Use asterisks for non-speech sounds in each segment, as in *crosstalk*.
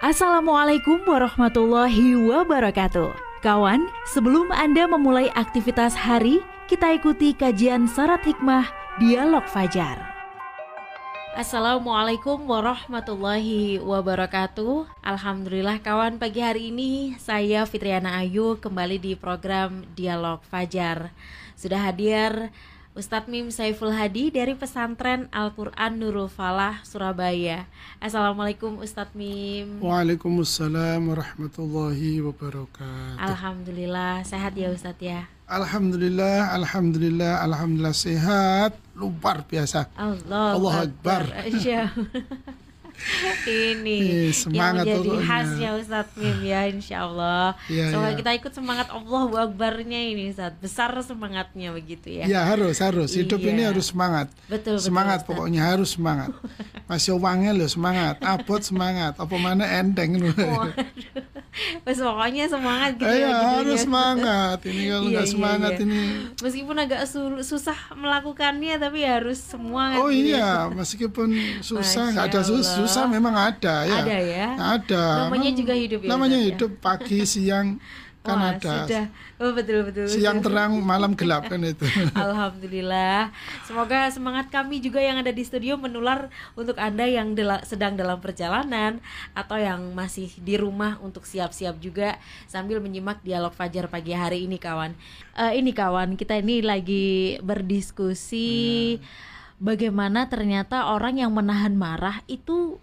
Assalamualaikum warahmatullahi wabarakatuh. Kawan, sebelum Anda memulai aktivitas hari, kita ikuti kajian syarat hikmah Dialog Fajar. Assalamualaikum warahmatullahi wabarakatuh Alhamdulillah kawan pagi hari ini saya Fitriana Ayu kembali di program Dialog Fajar Sudah hadir Ustadz Mim Saiful Hadi dari pesantren Al-Quran Nurul Falah, Surabaya. Assalamualaikum Ustadz Mim. Waalaikumsalam warahmatullahi wabarakatuh. Alhamdulillah, sehat ya Ustadz ya? Alhamdulillah, Alhamdulillah, Alhamdulillah sehat, luar biasa. Allah, *laughs* Allah Akbar. *laughs* ini eh, semangat yang menjadi khasnya Ustadz Mim ya Insya Allah Ya, Semoga ya. kita ikut semangat Allah Akbarnya ini Ustadz Besar semangatnya begitu ya Ya harus harus hidup Iya. ini harus semangat. Betul, betul, semangat Ustaz. pokoknya harus semangat. *laughs* Masih wangi loh semangat, abot semangat, apa mana enteng loh. Wes, pokoknya semangat gitu Iya ya judulnya. harus semangat. Ini kalau Iya, nggak iya, semangat iya. ini. Meskipun agak sul- susah melakukannya tapi harus semangat Oh gitu ya. iya, meskipun susah nggak ada sus Allah. Susah memang ada ya. Ada ya? Ada. Namanya juga hidup ya, Namanya ya? hidup pagi siang *laughs* kan Wah, ada. sudah. Oh betul betul. Siang betul. terang, malam gelap kan itu. *laughs* Alhamdulillah. Semoga semangat kami juga yang ada di studio menular untuk Anda yang dela- sedang dalam perjalanan atau yang masih di rumah untuk siap-siap juga sambil menyimak dialog Fajar pagi hari ini kawan. Eh, ini kawan, kita ini lagi berdiskusi bagaimana ternyata orang yang menahan marah itu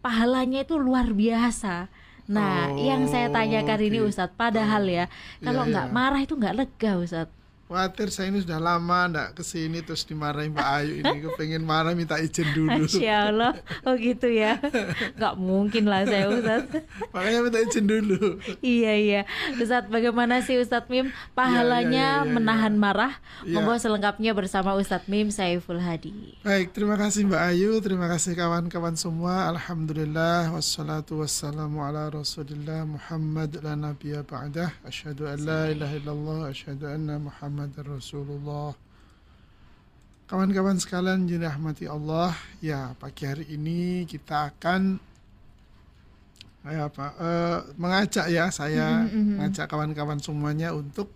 pahalanya itu luar biasa. Nah, yang saya Oh, tanyakan ini gitu. Ustadz, padahal ya, kalau Iya, nggak iya. marah itu nggak lega Ustadz. Khawatir saya ini sudah lama ndak ke sini terus dimarahin Mbak Ayu ini kepengen marah minta izin dulu. Masya Allah, oh gitu ya, *laughs* nggak mungkin lah saya Ustadz. Makanya minta izin dulu. iya iya, Ustadz bagaimana sih Ustadz Mim pahalanya iya, iya, menahan marah? Iya. Monggo selengkapnya bersama Ustadz Mim Saiful Hadi. Baik, terima kasih Mbak Ayu, terima kasih kawan-kawan semua. Alhamdulillah wassalatu wassalamu ala Rasulillah Muhammad la nabiyya ba'dah. Asyhadu an la ilaha illallah, asyhadu anna Muhammadar Rasulullah. Kawan-kawan sekalian yang dirahmati Allah, ya pagi hari ini kita akan eh, apa eh, mengajak ya saya mengajak kawan-kawan semuanya untuk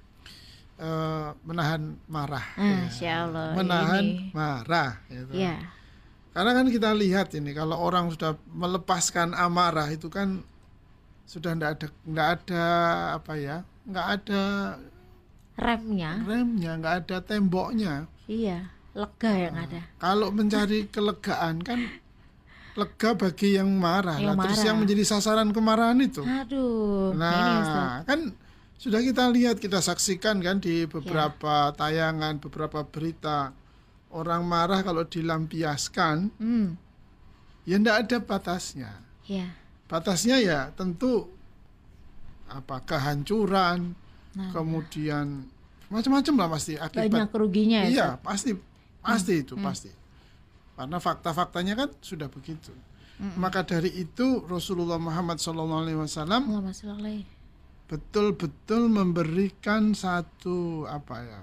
eh, menahan marah. ya. Masya Allah. menahan ini. marah. gitu. Ya, Karena kan kita lihat ini kalau orang sudah melepaskan amarah itu kan sudah tidak ada nggak ada apa ya nggak ada remnya, remnya nggak ada temboknya. iya, lega yang ada. Kalau mencari kelegaan kan lega bagi yang marah. Yang Nah, terus marah. yang menjadi sasaran kemarahan itu. Aduh, ini. Nah, kan sudah kita lihat, kita saksikan kan di beberapa Ya. tayangan, beberapa berita orang marah kalau dilampiaskan, Hmm, ya tidak ada batasnya. ya, Batasnya ya tentu apa kehancuran, Nah, kemudian macam-macam lah pasti banyak akibat. keruginya ya. Iya, Ustadz? pasti pasti itu pasti. Karena fakta-faktanya kan sudah begitu. Maka dari itu Rasulullah Muhammad SAW betul-betul memberikan satu apa ya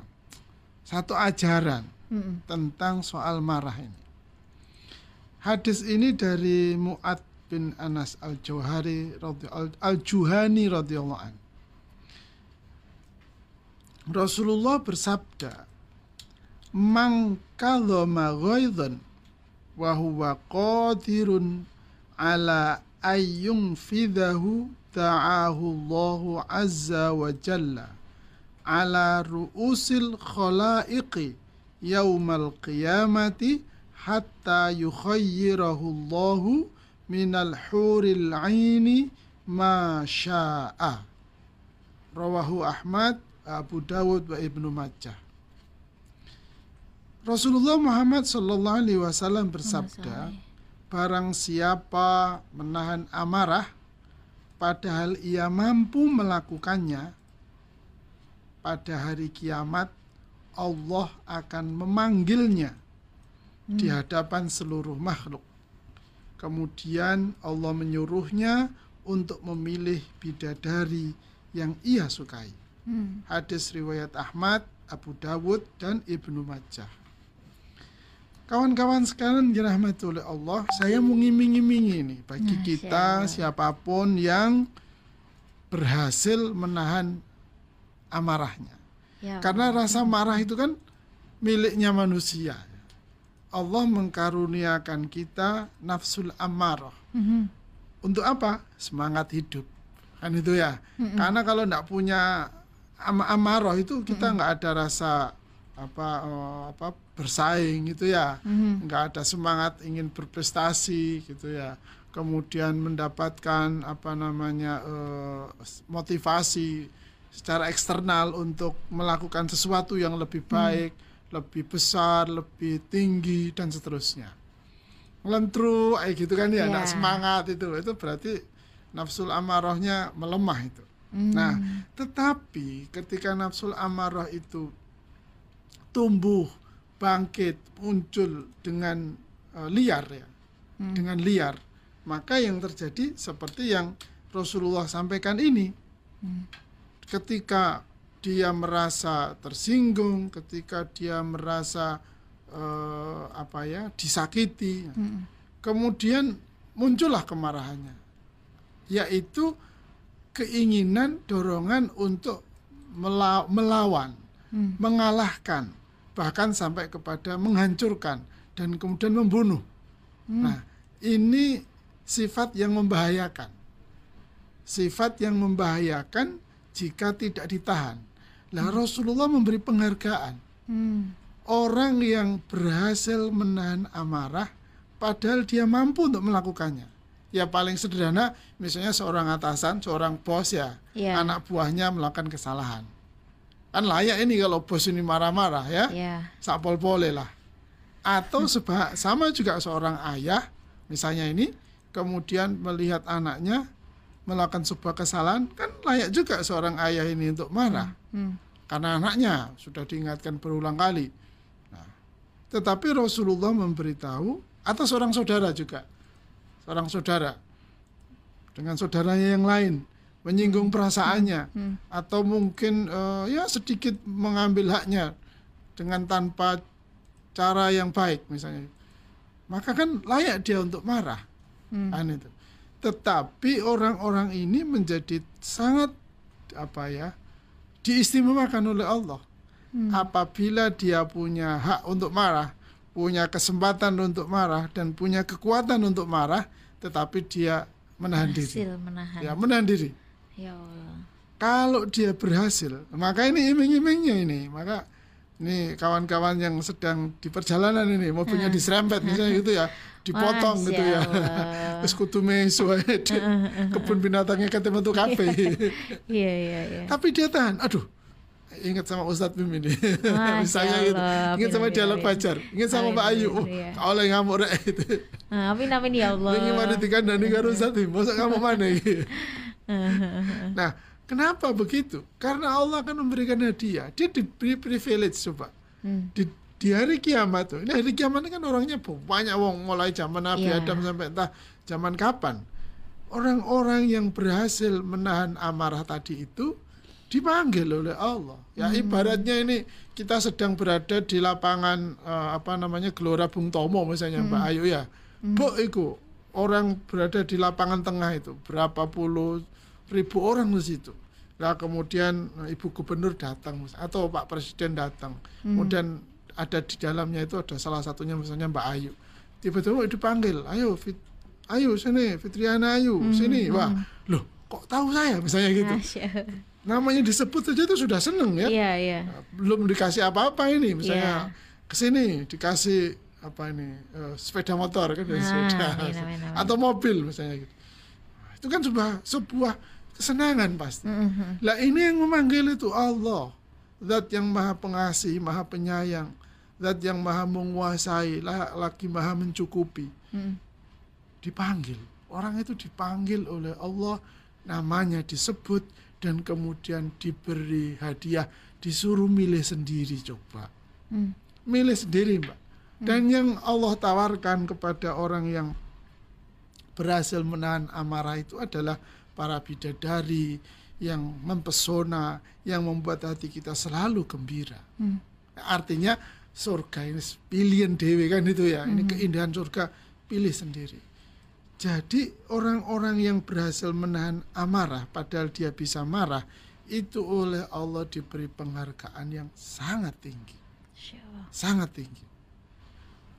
satu ajaran Mm-mm. tentang soal marah ini. Hadis ini dari Mu'ad bin Anas al-Jauhari radhi- al- al-Juhani radhiyallahu an. Rasulullah bersabda, "Man kadhama ghaidhan wa huwa qadirun ala ayyun fidahu ta'ahu Allahu azza wa jalla ala ru'usil khalaiqi yaumal qiyamati hatta yukhayyirahu Allahu minal huril aini ma sya'a rawahu Ahmad Abu Dawud wa Ibnu Majah Rasulullah Muhammad Sallallahu Alaihi Wasallam bersabda, barang siapa menahan amarah, padahal ia mampu melakukannya, pada hari kiamat Allah akan memanggilnya di hadapan seluruh makhluk. Kemudian Allah menyuruhnya untuk memilih bidadari yang ia sukai. Hmm. Hadis riwayat Ahmad, Abu Dawud, dan Ibnu Majah. Kawan-kawan sekalian dirahmati oleh Allah, saya mau ngiming-ngimingi ini. bagi Masya kita Allah. siapa pun yang berhasil menahan amarahnya. Ya Karena rasa marah itu kan miliknya manusia. Allah mengkaruniakan kita nafsul amarah. Mhm. Untuk apa? Semangat hidup. Kan itu ya. Karena kalau tidak punya am amarah itu kita nggak ada rasa apa eh, apa bersaing gitu ya. Mhm. Nggak ada semangat ingin berprestasi gitu ya. Kemudian mendapatkan apa namanya eh, motivasi secara eksternal untuk melakukan sesuatu yang lebih baik, lebih besar, lebih tinggi dan seterusnya. Lentru kayak gitu kan ya, nggak semangat itu. Itu berarti nafsul amarahnya melemah itu. Hmm. Nah, tetapi ketika nafsul amarah itu tumbuh, bangkit, muncul dengan eh, liar ya, Hmm. dengan liar, maka yang terjadi seperti yang Rasulullah sampaikan ini. Hmm. Ketika dia merasa tersinggung, ketika dia merasa eh, apa ya disakiti, Mhm. kemudian muncullah kemarahannya, yaitu keinginan dorongan untuk mela- melawan, Hmm. mengalahkan, bahkan sampai kepada menghancurkan dan kemudian membunuh. Hmm. Nah, ini sifat yang membahayakan. Sifat yang membahayakan jika tidak ditahan. Nah, Rasulullah memberi penghargaan Hmm. orang yang berhasil menahan amarah padahal dia mampu untuk melakukannya. Ya paling sederhana misalnya seorang atasan, seorang bos ya, Iya. anak buahnya melakukan kesalahan. Kan layak ini kalau bos ini marah-marah ya, Ya. sapol boleh lah. Atau *laughs* seba- sama juga seorang ayah misalnya ini kemudian melihat anaknya melakukan sebuah kesalahan kan layak juga seorang ayah ini untuk marah Hmm. karena anaknya sudah diingatkan berulang kali. Nah, tetapi Rasulullah memberitahu atau seorang saudara juga, seorang saudara dengan saudaranya yang lain menyinggung perasaannya Hmm. atau mungkin eh, ya sedikit mengambil haknya dengan tanpa cara yang baik misalnya, maka kan layak dia untuk marah Hmm. kan itu. Tetapi orang-orang ini menjadi sangat apa ya diistimewakan oleh Allah. Hmm. Apabila dia punya hak untuk marah, punya kesempatan untuk marah dan punya kekuatan untuk marah, tetapi dia menahan diri. Berhasil menahan. Ya, menahan diri. Ya Allah. Kalau dia berhasil, maka ini iming-imingnya ini, maka ini kawan-kawan yang sedang di perjalanan ini mobilnya diserempet misalnya gitu ya, dipotong Masya gitu ya. Terus mesu aja di *laughs* kebun binatangnya ketemu tuh kafe. Iya iya iya. Tapi dia tahan. Aduh, ingat sama Ustadz Bim ini. *laughs* Misalnya gitu. Ingat sama dialog amin. pacar. Ingat sama Pak Ayu. Oh, lagi ngamuk rek itu. Ah, Amin amin ya Allah. Ini mana dikandani karo Ustadz Bim. Masa kamu mana. *laughs* Nah, kenapa begitu? Karena Allah akan memberikan hadiah. Dia diberi privilege coba. Hmm. Di, di hari kiamat tuh. Ini hari kiamat kan orangnya banyak wong mulai zaman Nabi Iya. Adam sampai entah zaman kapan. Orang-orang yang berhasil menahan amarah tadi itu dipanggil oleh Allah. Ya ibaratnya ini kita sedang berada di lapangan eh, apa namanya Gelora Bung Tomo misalnya Mbak Ayu ya. Bu iku orang berada di lapangan tengah itu berapa puluh ribu orang di situ. Nah kemudian eh, Ibu Gubernur datang atau Pak Presiden datang. Kemudian ada di dalamnya itu ada salah satunya misalnya Mbak Ayu. Tiba-tiba dipanggil, ayo Fit, ayo sini Fitriana Ayu sini. Wah, loh kok tahu saya misalnya gitu. Namanya disebut saja itu sudah seneng ya. Iya iya. Belum dikasih apa-apa ini misalnya Iya. ke sini dikasih apa ini eh, sepeda motor kan dari Ah, sepeda amin, amin, amin. atau mobil misalnya gitu. Itu kan sebuah sebuah kesenangan pasti. Mhm. Lah ini yang memanggil itu Allah. Zat yang maha pengasih, maha penyayang. Zat yang maha menguasai, la- lagi maha mencukupi. Mhm. Dipanggil. Orang itu dipanggil oleh Allah, namanya disebut, dan kemudian diberi hadiah. Disuruh milih sendiri coba. Hmm. Milih sendiri mbak. Dan yang Allah tawarkan kepada orang yang berhasil menahan amarah itu adalah para bidadari yang mempesona, yang membuat hati kita selalu gembira. Hmm. Artinya surga ini pilihan dewi kan itu ya. Ini keindahan surga pilih sendiri. Jadi orang-orang yang berhasil menahan amarah padahal dia bisa marah itu oleh Allah diberi penghargaan yang sangat tinggi. Sangat tinggi.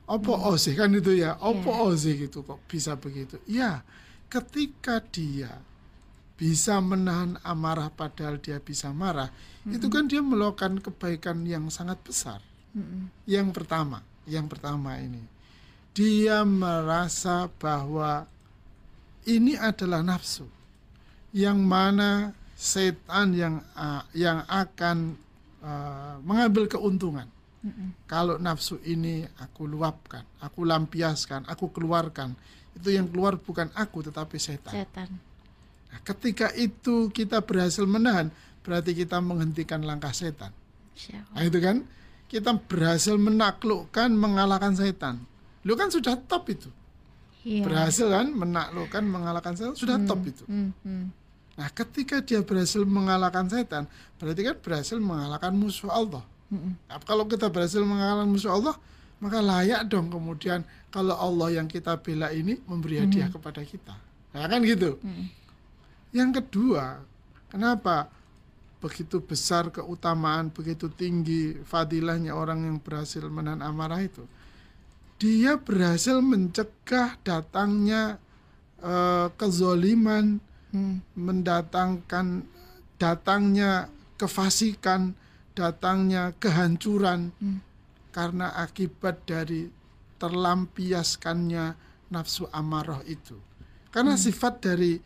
Opo hmm. sih kan itu ya? Opo yeah. sih gitu kok bisa begitu? Ya, ketika dia bisa menahan amarah padahal dia bisa marah, -hmm. itu kan dia melakukan kebaikan yang sangat besar. -hmm. Yang pertama, yang pertama ini, dia merasa bahwa ini adalah nafsu yang mana setan yang uh, yang akan uh, mengambil keuntungan. Mm -mm. Kalau nafsu ini aku luapkan, aku lampiaskan, aku keluarkan, itu yang keluar bukan aku tetapi setan. Setan. Nah, ketika itu kita berhasil menahan, berarti kita menghentikan langkah setan. Nah, itu kan kita berhasil menaklukkan, mengalahkan setan. Lu kan sudah top itu yeah. berhasil kan menaklukkan mengalahkan setan sudah hmm. top itu hmm. Hmm. nah ketika dia berhasil mengalahkan setan berarti kan berhasil mengalahkan musuh Allah hmm. nah, kalau kita berhasil mengalahkan musuh Allah maka layak dong kemudian kalau Allah yang kita bela ini memberi hadiah hmm. kepada kita nah kan gitu hmm. yang kedua kenapa begitu besar keutamaan begitu tinggi fadilahnya orang yang berhasil menahan amarah itu dia berhasil mencegah datangnya uh, kezoliman, hmm. mendatangkan datangnya kefasikan, datangnya kehancuran hmm. karena akibat dari terlampiaskannya nafsu amarah itu. Karena hmm. sifat dari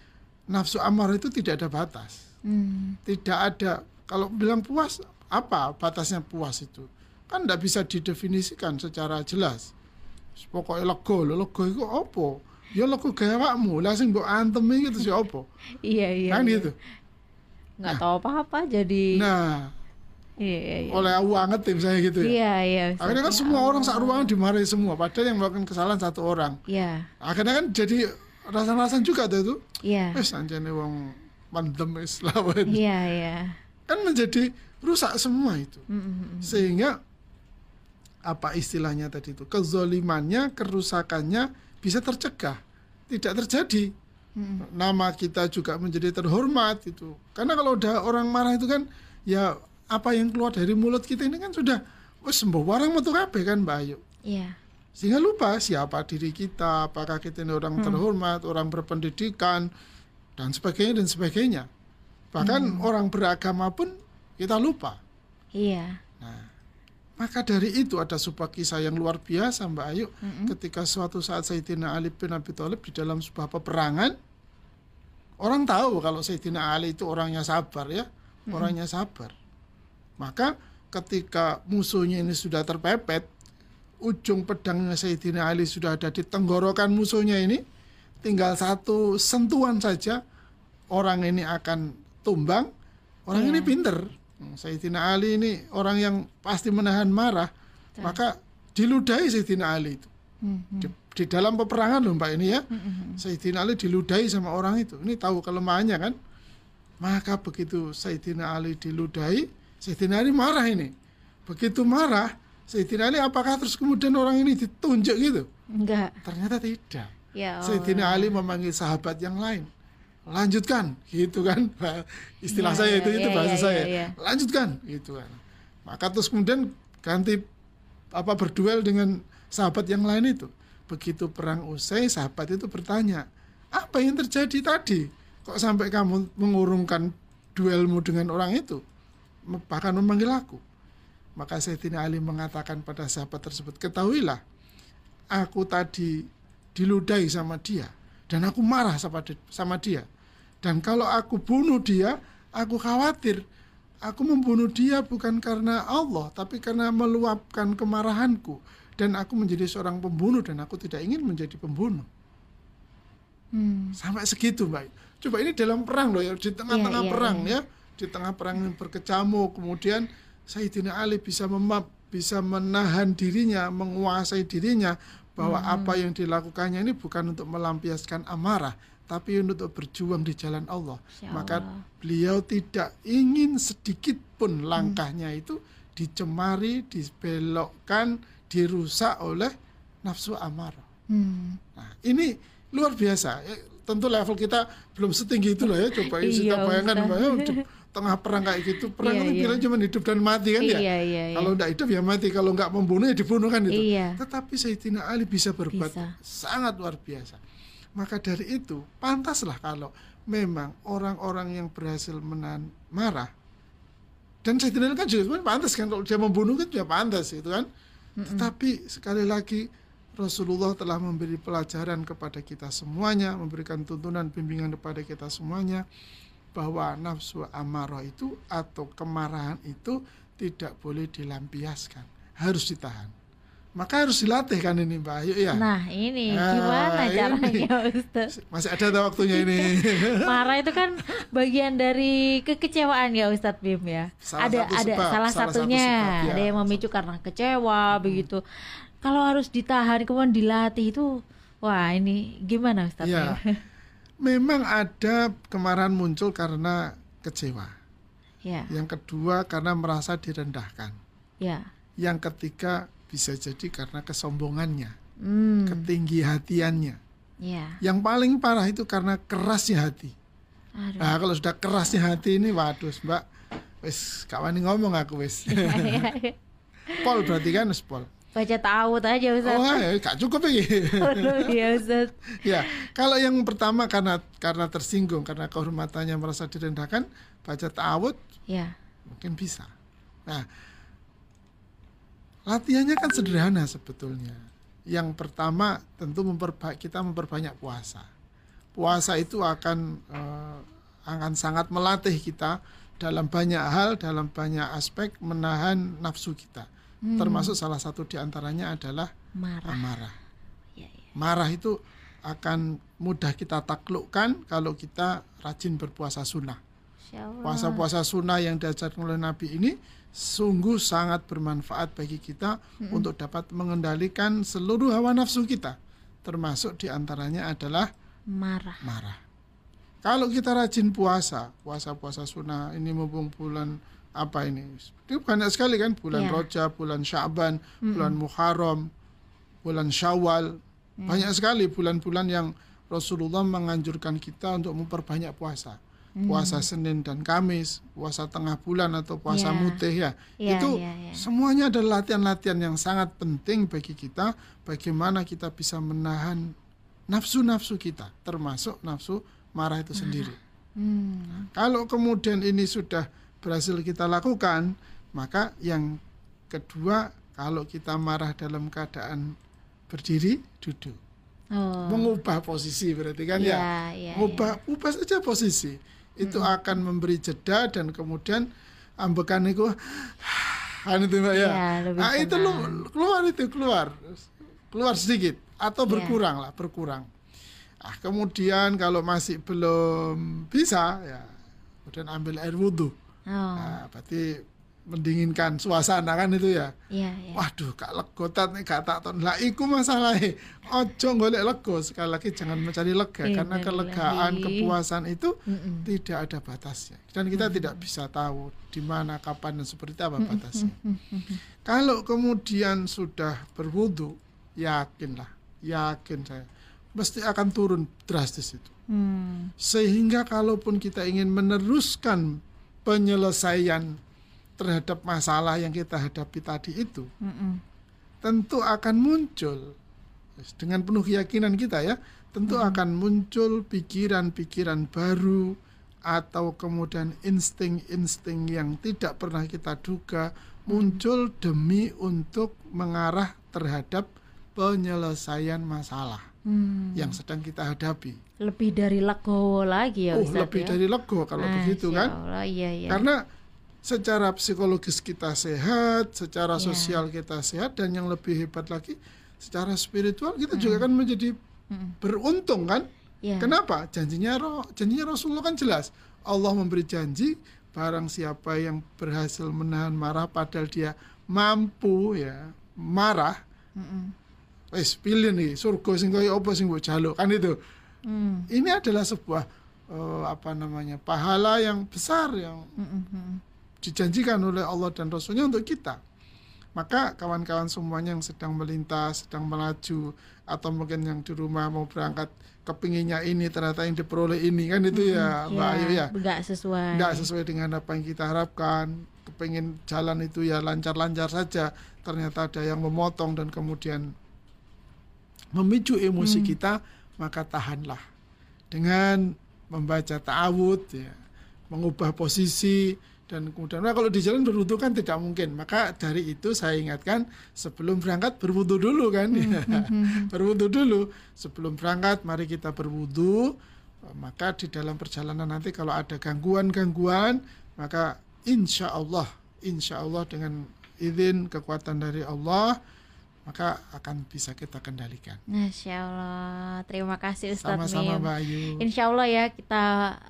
nafsu amarah itu tidak ada batas. Hmm. Tidak ada kalau bilang puas apa batasnya puas itu? Kan tidak bisa didefinisikan secara jelas pokoknya lega lho lega iku apa ya lega gawe awakmu lah sing mbok antem iki terus ya apa iya iya kan iya. gitu nggak nah, tahu apa-apa jadi nah Iya, iya, iya. oleh banget tim saya gitu ya. Iya, iya. Akhirnya kan semua orang sak ruangan dimarahi semua, padahal yang melakukan kesalahan satu orang. Iya. Akhirnya kan jadi rasa-rasa juga tuh itu. Iya. Wes anjane wong mandem wis lawan. Iya, iya. Kan menjadi rusak semua itu. Mm -hmm. Sehingga apa istilahnya tadi itu kezolimannya kerusakannya bisa tercegah tidak terjadi hmm. nama kita juga menjadi terhormat itu karena kalau udah orang marah itu kan ya apa yang keluar dari mulut kita ini kan sudah wes sembuh orang metu kabeh kan Mbak Ayu iya sehingga lupa siapa diri kita apakah kita ini orang hmm. terhormat orang berpendidikan dan sebagainya dan sebagainya bahkan hmm. orang beragama pun kita lupa iya nah maka dari itu ada sebuah kisah yang luar biasa Mbak Ayu mm-hmm. ketika suatu saat Sayyidina Ali bin Abi Thalib di dalam sebuah peperangan orang tahu kalau Sayyidina Ali itu orangnya sabar ya, mm-hmm. orangnya sabar. Maka ketika musuhnya ini sudah terpepet, ujung pedangnya Sayyidina Ali sudah ada di tenggorokan musuhnya ini, tinggal satu sentuhan saja orang ini akan tumbang. Orang yeah. ini pinter Sayyidina Ali ini orang yang pasti menahan marah, maka diludahi Sayyidina Ali itu. Hmm. Di, di dalam peperangan loh Mbak ini ya. Hmm. hmm, hmm. Sayyidina Ali diludahi sama orang itu. Ini tahu kelemahannya kan. Maka begitu Sayyidina Ali diludahi, Sayyidina Ali marah ini. Begitu marah, Sayyidina Ali apakah terus kemudian orang ini ditunjuk gitu? Enggak. Ternyata tidak. Ya Sayyidina Ali memanggil sahabat yang lain lanjutkan. Gitu kan. *laughs* Istilah ya, saya itu ya, itu bahasa ya, saya. ya, lanjutkan. Gitu kan. Maka terus kemudian ganti apa berduel dengan sahabat yang lain itu. Begitu perang usai sahabat itu bertanya apa yang terjadi tadi? Kok sampai kamu mengurungkan duelmu dengan orang itu? Bahkan memanggil aku? Maka Sayyidina Ali mengatakan pada sahabat tersebut ketahuilah aku tadi diludahi sama dia dan aku marah sama dia dan kalau aku bunuh dia, aku khawatir aku membunuh dia bukan karena Allah, tapi karena meluapkan kemarahanku dan aku menjadi seorang pembunuh dan aku tidak ingin menjadi pembunuh. Hmm. Sampai segitu, Mbak. Coba ini dalam perang loh ya, di tengah-tengah yeah, yeah, perang yeah. ya, di tengah perang yang berkecamuk, kemudian Sayyidina Ali bisa memap, bisa menahan dirinya, menguasai dirinya bahwa hmm. apa yang dilakukannya ini bukan untuk melampiaskan amarah, tapi untuk berjuang di jalan Allah. Maka beliau tidak ingin sedikit pun langkahnya hmm. itu dicemari, dibelokkan, dirusak oleh nafsu amarah. Hmm. Nah, ini luar biasa. Ya, tentu level kita belum setinggi itu loh ya. Coba *laughs* Iya, kita bayangkan ya, *laughs* di tengah perang kayak gitu. Perang Iya, kan iya. bilang cuma hidup dan mati kan ya. Iya, iya, iya. Kalau tidak hidup ya mati, kalau nggak membunuh ya dibunuh kan itu. Iya. Tetapi Sayyidina Ali bisa berbuat Bisa. sangat luar biasa. Maka dari itu pantaslah kalau memang orang-orang yang berhasil menahan marah dan Sayyidina kan juga sebenarnya pantas kan kalau dia membunuh kan juga pantas itu kan. Tetapi sekali lagi Rasulullah telah memberi pelajaran kepada kita semuanya, memberikan tuntunan bimbingan kepada kita semuanya bahwa nafsu amarah itu atau kemarahan itu tidak boleh dilampiaskan, harus ditahan. Maka harus dilatih kan ini Mbak Ayu ya. Nah, ini Nah, gimana ini. caranya, Ustaz? Masih ada tak waktunya ini. *laughs* Marah itu kan bagian dari kekecewaan ya Ustadz Bim ya. Salah ada satu ada sebab, salah salah satu satunya sebab, ya. ada yang memicu karena kecewa begitu. Kalau harus ditahan kemudian dilatih itu wah ini gimana Ustadz Ya. Bim? *laughs* Memang ada kemarahan muncul karena kecewa. ya, Yang kedua karena merasa direndahkan. ya. Yang ketiga bisa jadi karena kesombongannya, Hmm, ketinggi hatiannya. ya. Yang paling parah itu karena kerasnya hati. Aduh. Nah, kalau sudah kerasnya hati ini waduh, Mbak. Wis kawan ngomong aku wis. *laughs* pol berarti kan pol. Baca ta'awud aja Oh, Ustadz. ya, gak cukup ini. *laughs* Aduh, ya Ustadz. *laughs* ya, kalau yang pertama karena karena tersinggung, karena kehormatannya merasa direndahkan, baca ta'awud Ya. mungkin bisa. Nah, latihannya kan sederhana sebetulnya. Yang pertama tentu memperba kita memperbanyak puasa. Puasa itu akan eh, akan sangat melatih kita dalam banyak hal, dalam banyak aspek menahan nafsu kita. Termasuk salah satu di antaranya adalah Marah. amarah. Ya, ya. Marah itu akan mudah kita taklukkan kalau kita rajin berpuasa sunnah. Puasa-puasa sunnah yang diajarkan oleh Nabi ini sungguh sangat bermanfaat bagi kita untuk dapat mengendalikan seluruh hawa nafsu kita. Termasuk di antaranya adalah Marah. marah. Kalau kita rajin puasa, puasa-puasa sunnah ini mumpung bulan apa ini? Ini banyak sekali kan bulan Iya. Rajab, bulan Sya'ban, bulan Muharram, bulan Syawal. Banyak sekali bulan-bulan yang Rasulullah menganjurkan kita untuk memperbanyak puasa. Puasa Senin dan Kamis, puasa tengah bulan atau puasa Iya. mutih ya. Iya, Itu iya, iya. semuanya adalah latihan-latihan yang sangat penting bagi kita bagaimana kita bisa menahan nafsu-nafsu kita, termasuk nafsu marah itu sendiri. *laughs* Hmm. Kalau kemudian ini sudah berhasil kita lakukan, maka yang kedua kalau kita marah dalam keadaan berdiri, duduk. Oh. Mengubah posisi berarti kan ya. Iya, iya, Ubah ubah saja posisi. Itu akan memberi jeda dan kemudian ambekan itu *sighs* kan itu Mbak ya. Lebih nah, itu lu keluar itu keluar. Keluar sedikit atau Iya. berkurang lah, berkurang. Ah, kemudian kalau masih belum bisa ya kemudian ambil air wudhu. Oh. Nah, berarti mendinginkan suasana kan itu ya. Iya, iya. Waduh, gak legotat nih gak tak ton. Lah iku masalahnya. Ojo golek lego. Sekali lagi jangan mencari lega Iya, karena kelegaan, kepuasan itu Mm-mm. tidak ada batasnya. Dan kita tidak bisa tahu di mana, kapan dan seperti apa batasnya. Kalau kemudian sudah berwudu, yakinlah, yakin saya mesti akan turun drastis itu. Hmm. Sehingga kalaupun kita ingin meneruskan penyelesaian terhadap masalah yang kita hadapi tadi itu, Mm-mm. tentu akan muncul dengan penuh keyakinan kita ya, tentu akan muncul pikiran-pikiran baru atau kemudian insting-insting yang tidak pernah kita duga muncul demi untuk mengarah terhadap penyelesaian masalah Hmm. yang sedang kita hadapi. Lebih dari legowo lagi ya oh, lebih ya? dari lego kalau begitu Masya kan? Allah, iya, iya. Karena secara psikologis kita sehat, secara Ya. sosial kita sehat, dan yang lebih hebat lagi, secara spiritual kita juga kan menjadi Mm-mm. beruntung kan? Iya. Kenapa? Janjinya roh, janjinya Rasulullah kan jelas. Allah memberi janji barang siapa yang berhasil menahan marah padahal dia mampu ya marah, Mm-mm. wes pilih nih surga sing kaya apa sing mbok jaluk kan itu. Hmm. Ini adalah sebuah eh, apa namanya pahala yang besar yang Mm-mm, mm-mm. Dijanjikan oleh Allah dan Rasulnya untuk kita. maka kawan-kawan semuanya yang sedang melintas, sedang melaju, atau mungkin yang di rumah mau berangkat kepinginnya ini ternyata yang diperoleh ini kan itu ya Mbak ya, Ayu ya? nggak sesuai. Nggak sesuai dengan apa yang kita harapkan. Kepingin jalan itu ya lancar-lancar saja. Ternyata ada yang memotong dan kemudian memicu emosi Hmm. kita maka tahanlah. Dengan membaca ta'awud ya mengubah posisi dan kemudian nah kalau di jalan berwudu kan tidak mungkin. Maka dari itu saya ingatkan sebelum berangkat berwudu dulu kan. *laughs* Hmm, berwudu dulu. Sebelum berangkat mari kita berwudu. Maka di dalam perjalanan nanti kalau ada gangguan-gangguan maka insya Allah insya Allah dengan izin kekuatan dari Allah maka akan bisa kita kendalikan. Masya Allah terima kasih Ustadz sama-sama Mbak Ayu. Insya Allah ya kita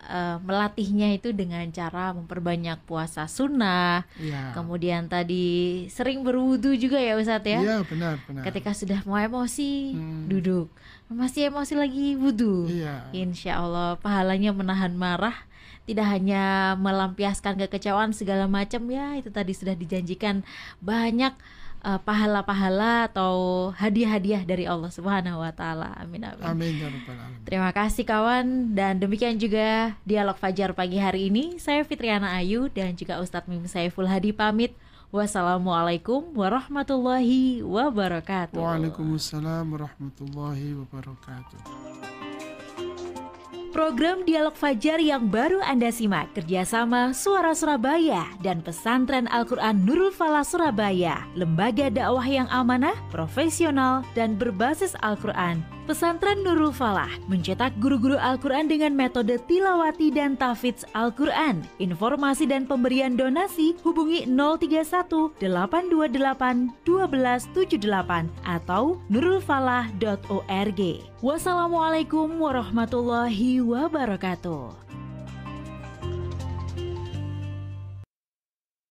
eh, melatihnya itu dengan cara memperbanyak puasa sunnah. Ya Kemudian tadi sering berwudu juga ya Ustadz ya? Iya benar benar. Ketika sudah mau emosi Hmm. duduk. Masih emosi lagi wudu. Iya. Insya Allah pahalanya menahan marah. Tidak hanya melampiaskan kekecewaan segala macam ya itu tadi sudah dijanjikan banyak eh, pahala-pahala atau hadiah-hadiah dari Allah Subhanahu wa taala. Amin amin. amin ya rabbal alamin Terima kasih kawan dan demikian juga dialog Fajar pagi hari ini. Saya Fitriana Ayu dan juga Ustadz Mim Saiful Hadi pamit. Wassalamualaikum warahmatullahi wabarakatuh. Waalaikumsalam warahmatullahi wabarakatuh Program Dialog Fajar yang baru Anda simak kerjasama Suara Surabaya dan Pesantren Al-Quran Nurul Falah Surabaya, lembaga dakwah yang amanah, profesional, dan berbasis Al-Quran. Pesantren Nurul Falah mencetak guru-guru Al-Quran dengan metode tilawati dan tafidz Al-Quran. Informasi dan pemberian donasi hubungi 031 828 1278 atau nurulfalah.org. Wassalamualaikum warahmatullahi wabarakatuh.